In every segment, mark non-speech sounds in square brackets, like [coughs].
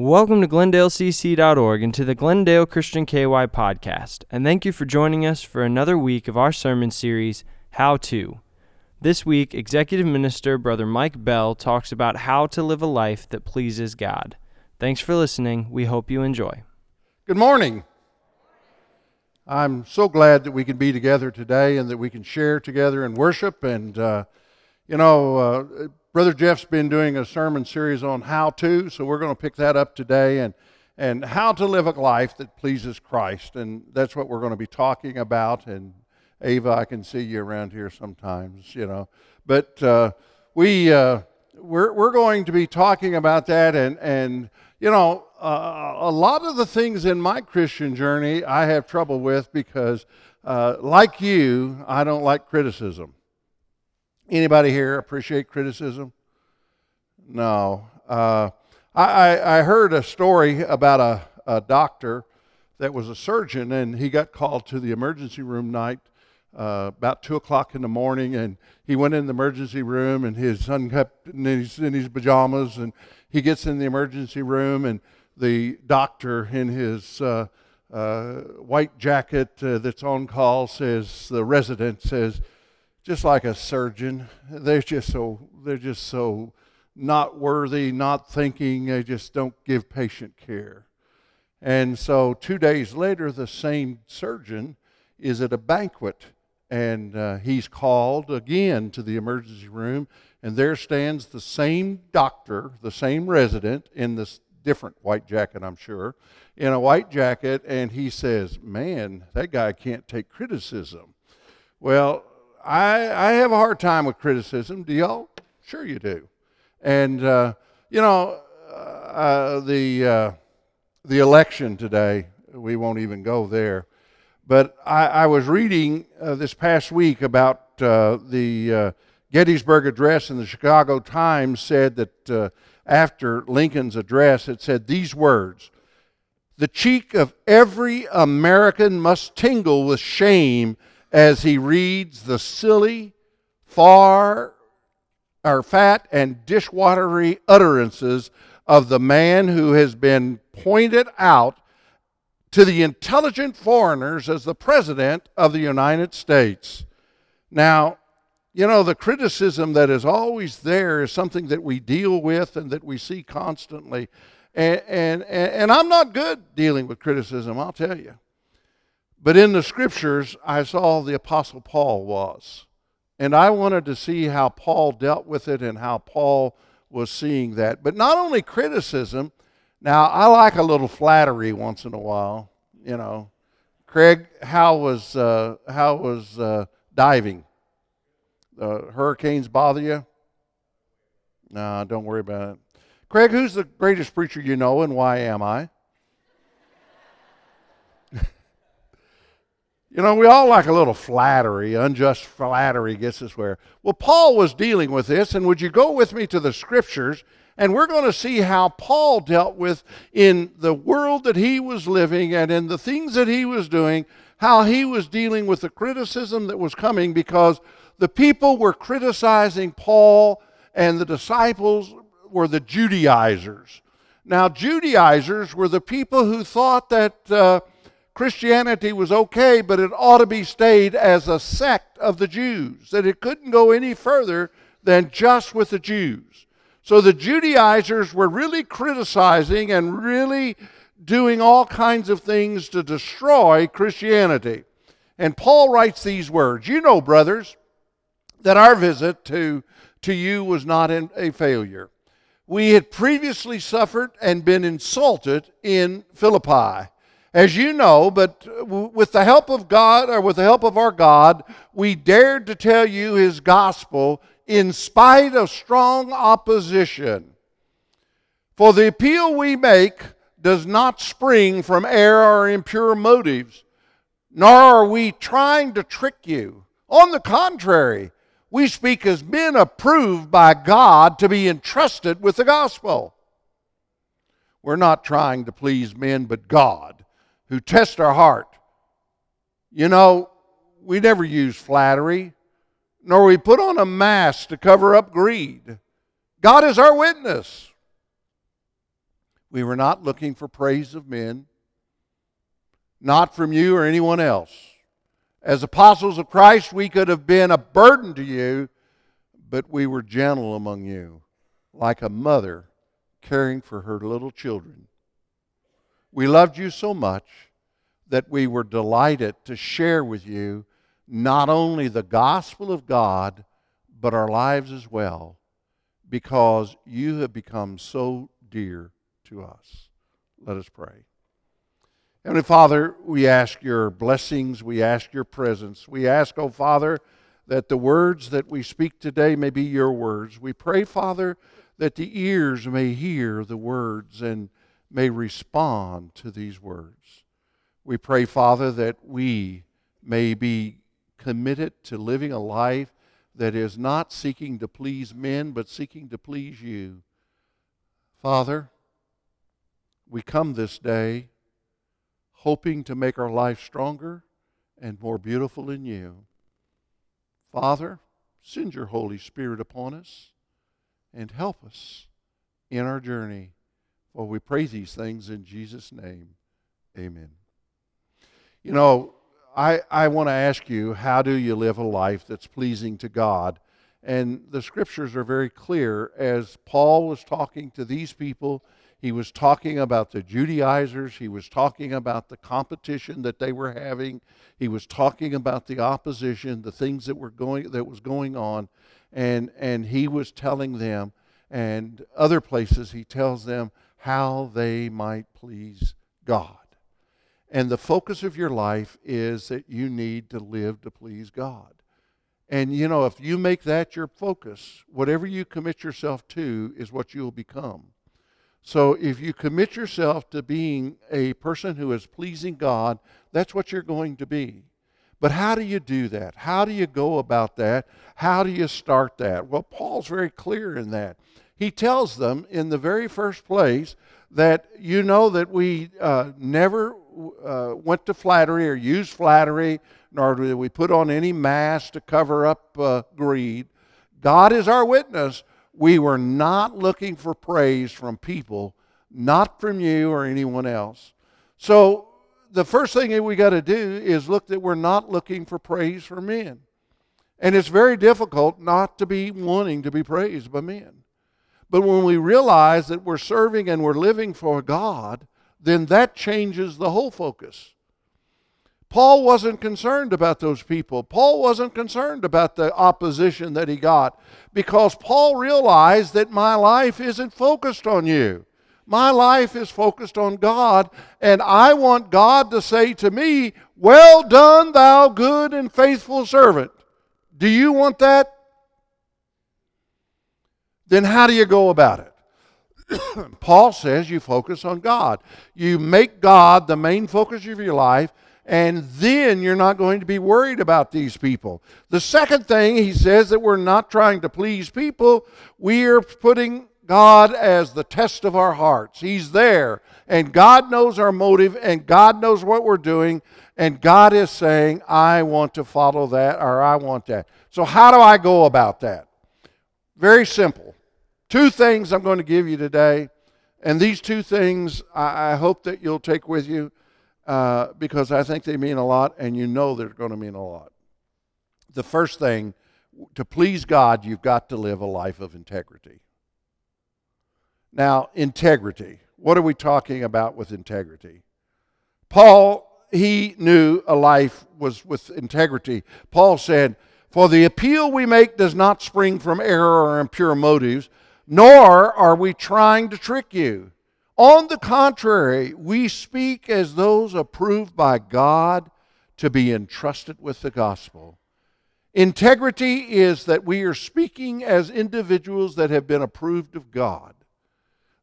Welcome to GlendaleCC.org and to the Glendale Christian KY podcast, and thank you for joining us for another week of our sermon series, How To. This week, Executive Minister Brother Mike Bell talks about how to live a life that pleases God. Thanks for listening. We hope you enjoy. Good morning. I'm so glad that we can be together today and that we can share together and worship. And, uh, you know, uh, Brother Jeff's been doing a sermon series on how to, so we're going to pick that up today and, and how to live a life that pleases Christ. And that's what we're going to be talking about. And Ava, I can see you around here sometimes, you know. But uh, we, uh, we're, we're going to be talking about that. And, and you know, uh, a lot of the things in my Christian journey I have trouble with because, uh, like you, I don't like criticism. Anybody here appreciate criticism? No. Uh, I, I heard a story about a, a doctor that was a surgeon, and he got called to the emergency room night uh, about two o'clock in the morning, and he went in the emergency room, and his son kept in his, in his pajamas, and he gets in the emergency room, and the doctor in his uh, uh, white jacket uh, that's on call says, the resident says, just like a surgeon, they're just so they're just so not worthy, not thinking. They just don't give patient care. And so two days later, the same surgeon is at a banquet and uh, he's called again to the emergency room, and there stands the same doctor, the same resident in this different white jacket, I'm sure, in a white jacket, and he says, Man, that guy can't take criticism. Well, I, I have a hard time with criticism. Do y'all? Sure, you do. And, uh, you know, uh, the, uh, the election today, we won't even go there. But I, I was reading uh, this past week about uh, the Gettysburg Address, and the Chicago Times said that after Lincoln's address, it said these words The cheek of every American must tingle with shame as he reads the silly, far, or fat, and dishwatery utterances of the man who has been pointed out to the intelligent foreigners as the President of the United States. Now, you know, the criticism that is always there is something that we deal with and that we see constantly. And, and, and I'm not good dealing with criticism, I'll tell you. But in the scriptures, I saw the Apostle Paul was. And I wanted to see how Paul dealt with it and how Paul was seeing that. But not only criticism, now, I like a little flattery once in a while, you know. Craig, how was, uh, how was uh, diving? Uh, hurricanes bother you? No, don't worry about it. Craig, who's the greatest preacher you know and why am I? Know, we all like a little flattery. Unjust flattery gets us where. Well, Paul was dealing with this, and would you go with me to the scriptures and we're going to see how Paul dealt with in the world that he was living and in the things that he was doing, how he was dealing with the criticism that was coming because the people were criticizing Paul and the disciples were the Judaizers. Now, Judaizers were the people who thought that uh, Christianity was okay, but it ought to be stayed as a sect of the Jews, that it couldn't go any further than just with the Jews. So the Judaizers were really criticizing and really doing all kinds of things to destroy Christianity. And Paul writes these words You know, brothers, that our visit to, to you was not a failure. We had previously suffered and been insulted in Philippi. As you know, but with the help of God, or with the help of our God, we dared to tell you his gospel in spite of strong opposition. For the appeal we make does not spring from error or impure motives, nor are we trying to trick you. On the contrary, we speak as men approved by God to be entrusted with the gospel. We're not trying to please men, but God, who test our heart. You know, we never use flattery nor we put on a mask to cover up greed. God is our witness. We were not looking for praise of men, not from you or anyone else. As apostles of Christ, we could have been a burden to you, but we were gentle among you, like a mother caring for her little children. We loved you so much that we were delighted to share with you not only the gospel of God, but our lives as well, because you have become so dear to us. Let us pray. Heavenly Father, we ask your blessings, we ask your presence. We ask, oh Father, that the words that we speak today may be your words. We pray, Father, that the ears may hear the words and may respond to these words. We pray, Father, that we may be committed to living a life that is not seeking to please men, but seeking to please you. Father, we come this day hoping to make our life stronger and more beautiful in you. Father, send your Holy Spirit upon us and help us in our journey. We pray these things in Jesus' name. Amen. You know, I, I want to ask you, how do you live a life that's pleasing to God? And the scriptures are very clear. As Paul was talking to these people, he was talking about the Judaizers, he was talking about the competition that they were having, he was talking about the opposition, the things that were going that was going on, and and he was telling them and other places he tells them how they might please God. And the focus of your life is that you need to live to please God. And you know, if you make that your focus, whatever you commit yourself to is what you'll become. So if you commit yourself to being a person who is pleasing God, that's what you're going to be. But how do you do that? How do you go about that? How do you start that? Well, Paul's very clear in that. He tells them in the very first place that you know that we uh, never uh, went to flattery or used flattery, nor did we put on any mask to cover up uh, greed. God is our witness. We were not looking for praise from people, not from you or anyone else. So the first thing that we got to do is look that we're not looking for praise from men. And it's very difficult not to be wanting to be praised by men. But when we realize that we're serving and we're living for God, then that changes the whole focus. Paul wasn't concerned about those people. Paul wasn't concerned about the opposition that he got because Paul realized that my life isn't focused on you. My life is focused on God, and I want God to say to me, Well done, thou good and faithful servant. Do you want that? Then how do you go about it? [coughs] Paul says you focus on God. You make God the main focus of your life, and then you're not going to be worried about these people. The second thing he says that we're not trying to please people, we are putting God as the test of our hearts. He's there, and God knows our motive, and God knows what we're doing, and God is saying, I want to follow that, or I want that. So, how do I go about that? Very simple. Two things I'm going to give you today. And these two things I, I hope that you'll take with you uh, because I think they mean a lot and you know they're going to mean a lot. The first thing, to please God, you've got to live a life of integrity. Now, integrity. What are we talking about with integrity? Paul, he knew a life was with integrity. Paul said, For the appeal we make does not spring from error or impure motives nor are we trying to trick you. On the contrary, we speak as those approved by God to be entrusted with the gospel. Integrity is that we are speaking as individuals that have been approved of God.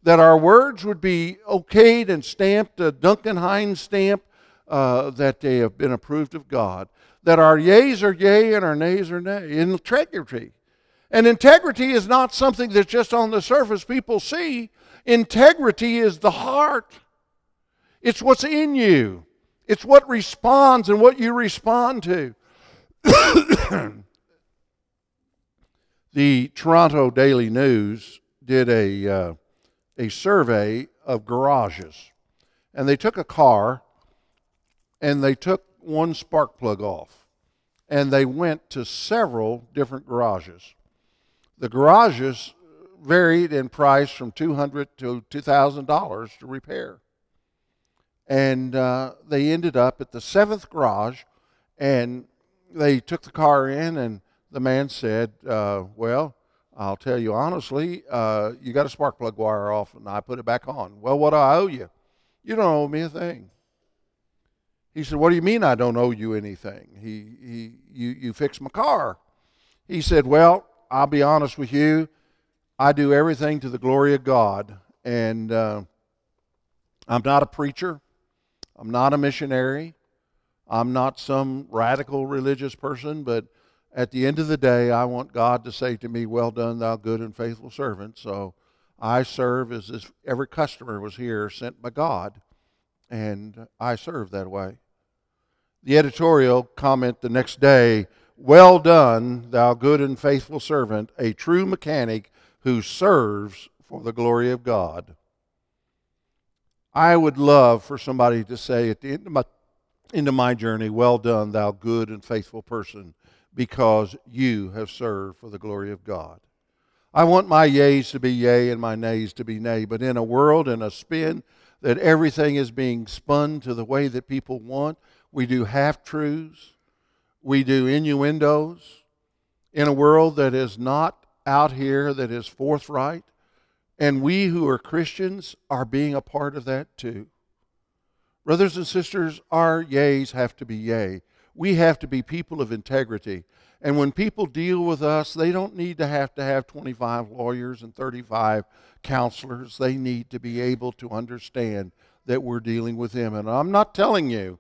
That our words would be okayed and stamped, a Duncan Hines stamp, uh, that they have been approved of God. That our yeas are yea and our nays are nay. In integrity and integrity is not something that's just on the surface people see. Integrity is the heart, it's what's in you, it's what responds and what you respond to. [coughs] the Toronto Daily News did a, uh, a survey of garages. And they took a car and they took one spark plug off. And they went to several different garages. The garages varied in price from 200 to $2,000 to repair. And uh, they ended up at the seventh garage, and they took the car in, and the man said, uh, Well, I'll tell you honestly, uh, you got a spark plug wire off, and I put it back on. Well, what do I owe you? You don't owe me a thing. He said, What do you mean I don't owe you anything? He, he, you, you fixed my car. He said, Well, I'll be honest with you. I do everything to the glory of God. And uh, I'm not a preacher, I'm not a missionary, I'm not some radical religious person, but at the end of the day, I want God to say to me, Well done, thou good and faithful servant. So I serve as if every customer was here sent by God, and I serve that way. The editorial comment the next day Well done, thou good and faithful servant, a true mechanic who serves for the glory of God. I would love for somebody to say at the end of my, end of my journey, Well done, thou good and faithful person, because you have served for the glory of God. I want my yeas to be yea and my nays to be nay, but in a world and a spin that everything is being spun to the way that people want, we do half truths, we do innuendos. In a world that is not out here, that is forthright, and we who are Christians are being a part of that too. Brothers and sisters, our yeas have to be yea. We have to be people of integrity. And when people deal with us, they don't need to have to have 25 lawyers and 35 counselors. They need to be able to understand that we're dealing with them. And I'm not telling you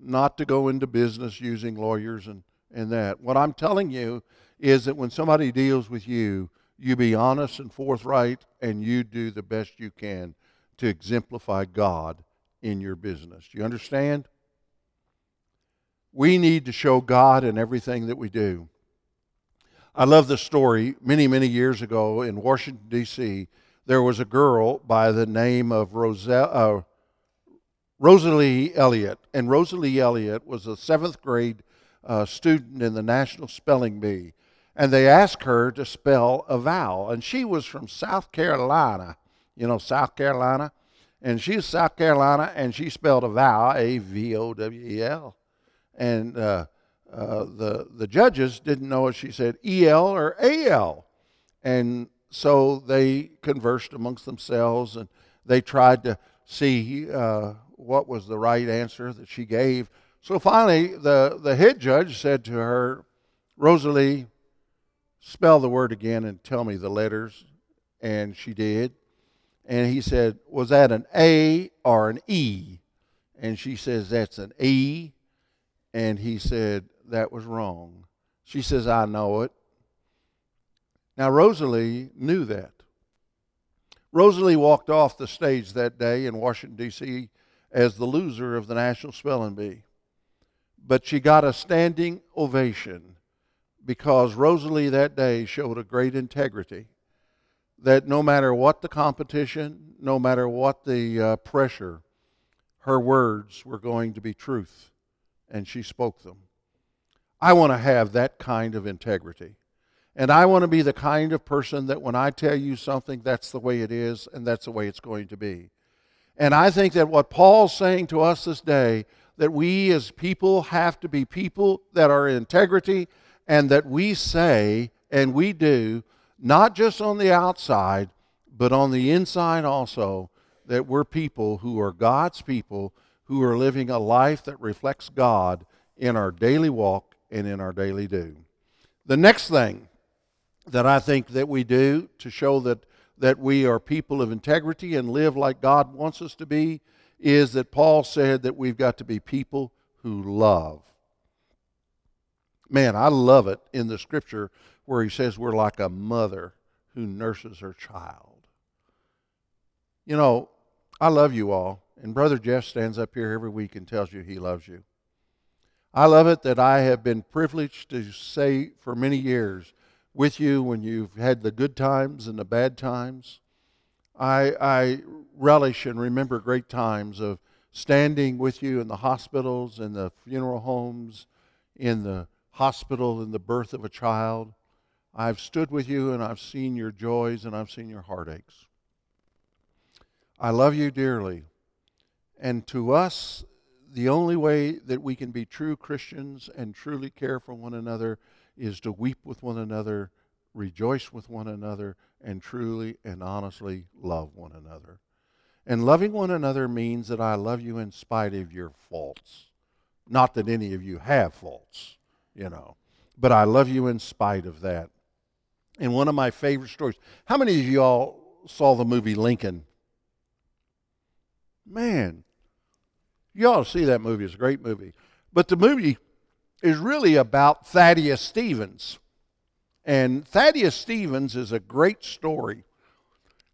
not to go into business using lawyers and, and that. What I'm telling you is that when somebody deals with you, you be honest and forthright and you do the best you can to exemplify God in your business. Do you understand? We need to show God in everything that we do. I love the story. Many, many years ago in Washington, D.C., there was a girl by the name of Roselle, uh, Rosalie Elliott. And Rosalie Elliott was a seventh grade uh, student in the National Spelling Bee. And they asked her to spell a vowel. And she was from South Carolina, you know, South Carolina. And she's South Carolina, and she spelled a vowel, A V O W E L. And uh, uh, the, the judges didn't know if she said E L or A L. And so they conversed amongst themselves and they tried to see uh, what was the right answer that she gave. So finally, the, the head judge said to her, Rosalie, spell the word again and tell me the letters. And she did. And he said, Was that an A or an E? And she says, That's an E. And he said, That was wrong. She says, I know it. Now, Rosalie knew that. Rosalie walked off the stage that day in Washington, D.C. as the loser of the National Spelling Bee. But she got a standing ovation because Rosalie that day showed a great integrity that no matter what the competition, no matter what the uh, pressure, her words were going to be truth, and she spoke them. I want to have that kind of integrity. And I want to be the kind of person that when I tell you something, that's the way it is, and that's the way it's going to be. And I think that what Paul's saying to us this day, that we as people have to be people that are integrity, and that we say and we do not just on the outside, but on the inside also, that we're people who are God's people who are living a life that reflects God in our daily walk and in our daily do. The next thing that I think that we do to show that, that we are people of integrity and live like God wants us to be is that Paul said that we've got to be people who love. Man, I love it in the scripture where he says we're like a mother who nurses her child. You know, I love you all, and Brother Jeff stands up here every week and tells you he loves you. I love it that I have been privileged to say for many years with you when you've had the good times and the bad times. I, I relish and remember great times of standing with you in the hospitals, in the funeral homes, in the hospital, in the birth of a child. I've stood with you and I've seen your joys and I've seen your heartaches. I love you dearly. And to us, the only way that we can be true Christians and truly care for one another is to weep with one another, rejoice with one another, and truly and honestly love one another. And loving one another means that I love you in spite of your faults. Not that any of you have faults, you know, but I love you in spite of that. And one of my favorite stories. How many of you all saw the movie Lincoln? Man, you to see that movie. It's a great movie. But the movie is really about Thaddeus Stevens. And Thaddeus Stevens is a great story.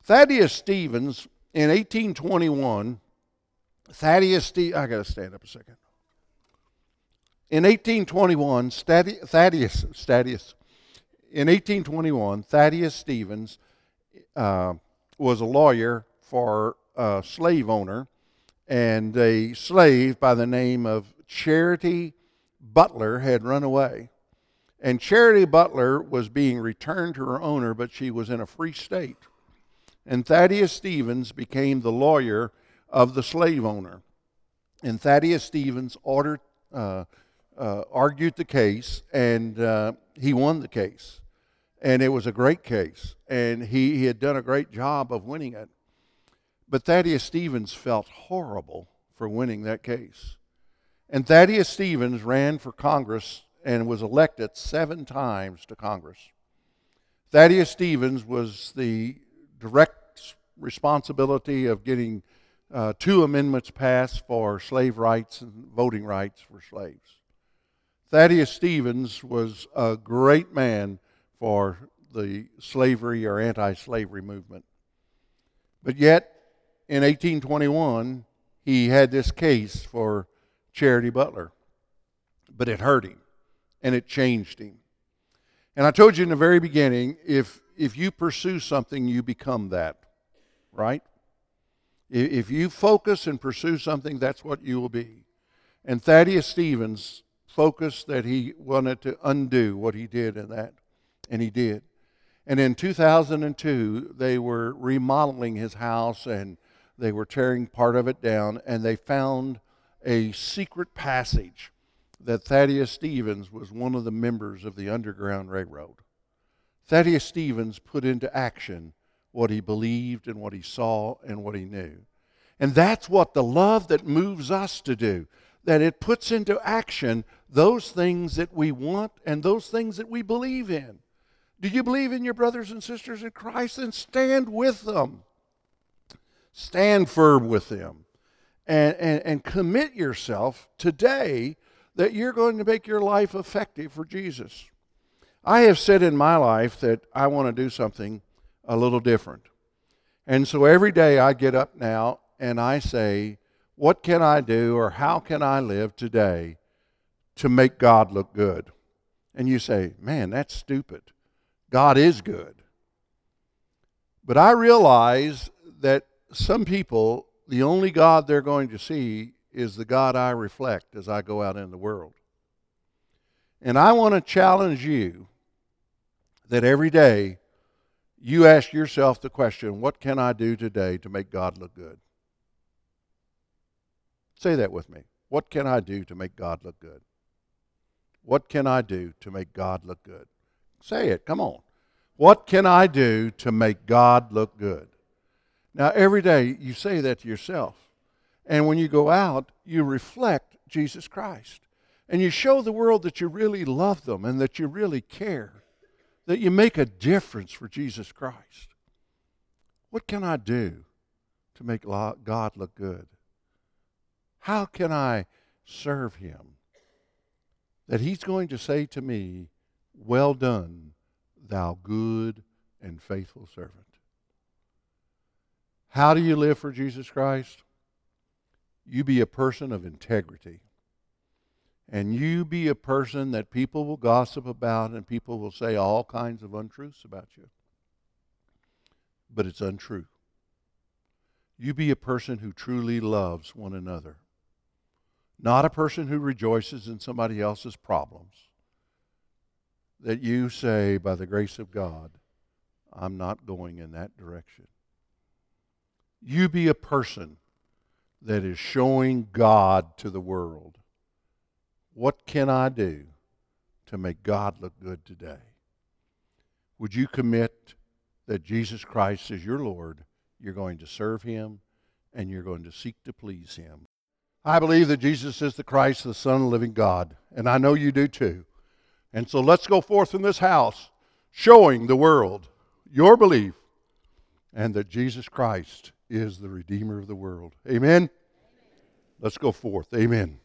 Thaddeus Stevens, in 1821, Thaddeus I got to stand up a second. In 1821, Thaddeus, Thaddeus, in 1821, Thaddeus Stevens uh, was a lawyer for a slave owner, and a slave by the name of Charity Butler had run away. And Charity Butler was being returned to her owner, but she was in a free state. And Thaddeus Stevens became the lawyer of the slave owner. And Thaddeus Stevens ordered, uh, uh, argued the case, and uh, he won the case. And it was a great case, and he, he had done a great job of winning it. But Thaddeus Stevens felt horrible for winning that case. And Thaddeus Stevens ran for Congress and was elected seven times to Congress. Thaddeus Stevens was the direct responsibility of getting uh, two amendments passed for slave rights and voting rights for slaves. Thaddeus Stevens was a great man for the slavery or anti slavery movement. But yet, in 1821, he had this case for Charity Butler. But it hurt him and it changed him. And I told you in the very beginning if, if you pursue something, you become that, right? If you focus and pursue something, that's what you will be. And Thaddeus Stevens focused that he wanted to undo what he did in that, and he did. And in 2002, they were remodeling his house and they were tearing part of it down, and they found a secret passage that Thaddeus Stevens was one of the members of the Underground Railroad. Thaddeus Stevens put into action what he believed and what he saw and what he knew. And that's what the love that moves us to do, that it puts into action those things that we want and those things that we believe in. Do you believe in your brothers and sisters in Christ? Then stand with them. Stand firm with them and, and, and commit yourself today that you're going to make your life effective for Jesus. I have said in my life that I want to do something a little different. And so every day I get up now and I say, What can I do or how can I live today to make God look good? And you say, Man, that's stupid. God is good. But I realize that some people the only God they're going to see is the God I reflect as I go out in the world. And I want to challenge you that every day you ask yourself the question what can I do today to make God look good? Say that with me. What can I do to make God look good? What can I do to make God look good? Say it, come on. What can I do to make God look good? Now, every day you say that to yourself. And when you go out, you reflect Jesus Christ. And you show the world that you really love them and that you really care, that you make a difference for Jesus Christ. What can I do to make God look good? How can I serve Him? That He's going to say to me, Well done, thou good and faithful servant. How do you live for Jesus Christ? You be a person of integrity. And you be a person that people will gossip about and people will say all kinds of untruths about you. But it's untrue. You be a person who truly loves one another, not a person who rejoices in somebody else's problems. That you say, by the grace of God, I'm not going in that direction. You be a person that is showing God to the world. What can I do to make God look good today? Would you commit that Jesus Christ is your Lord? You're going to serve Him and you're going to seek to please Him. I believe that Jesus is the Christ, the Son of the living God, and I know you do too. And so let's go forth in this house showing the world your belief and that Jesus Christ is the Redeemer of the world. Amen? Let's go forth. Amen.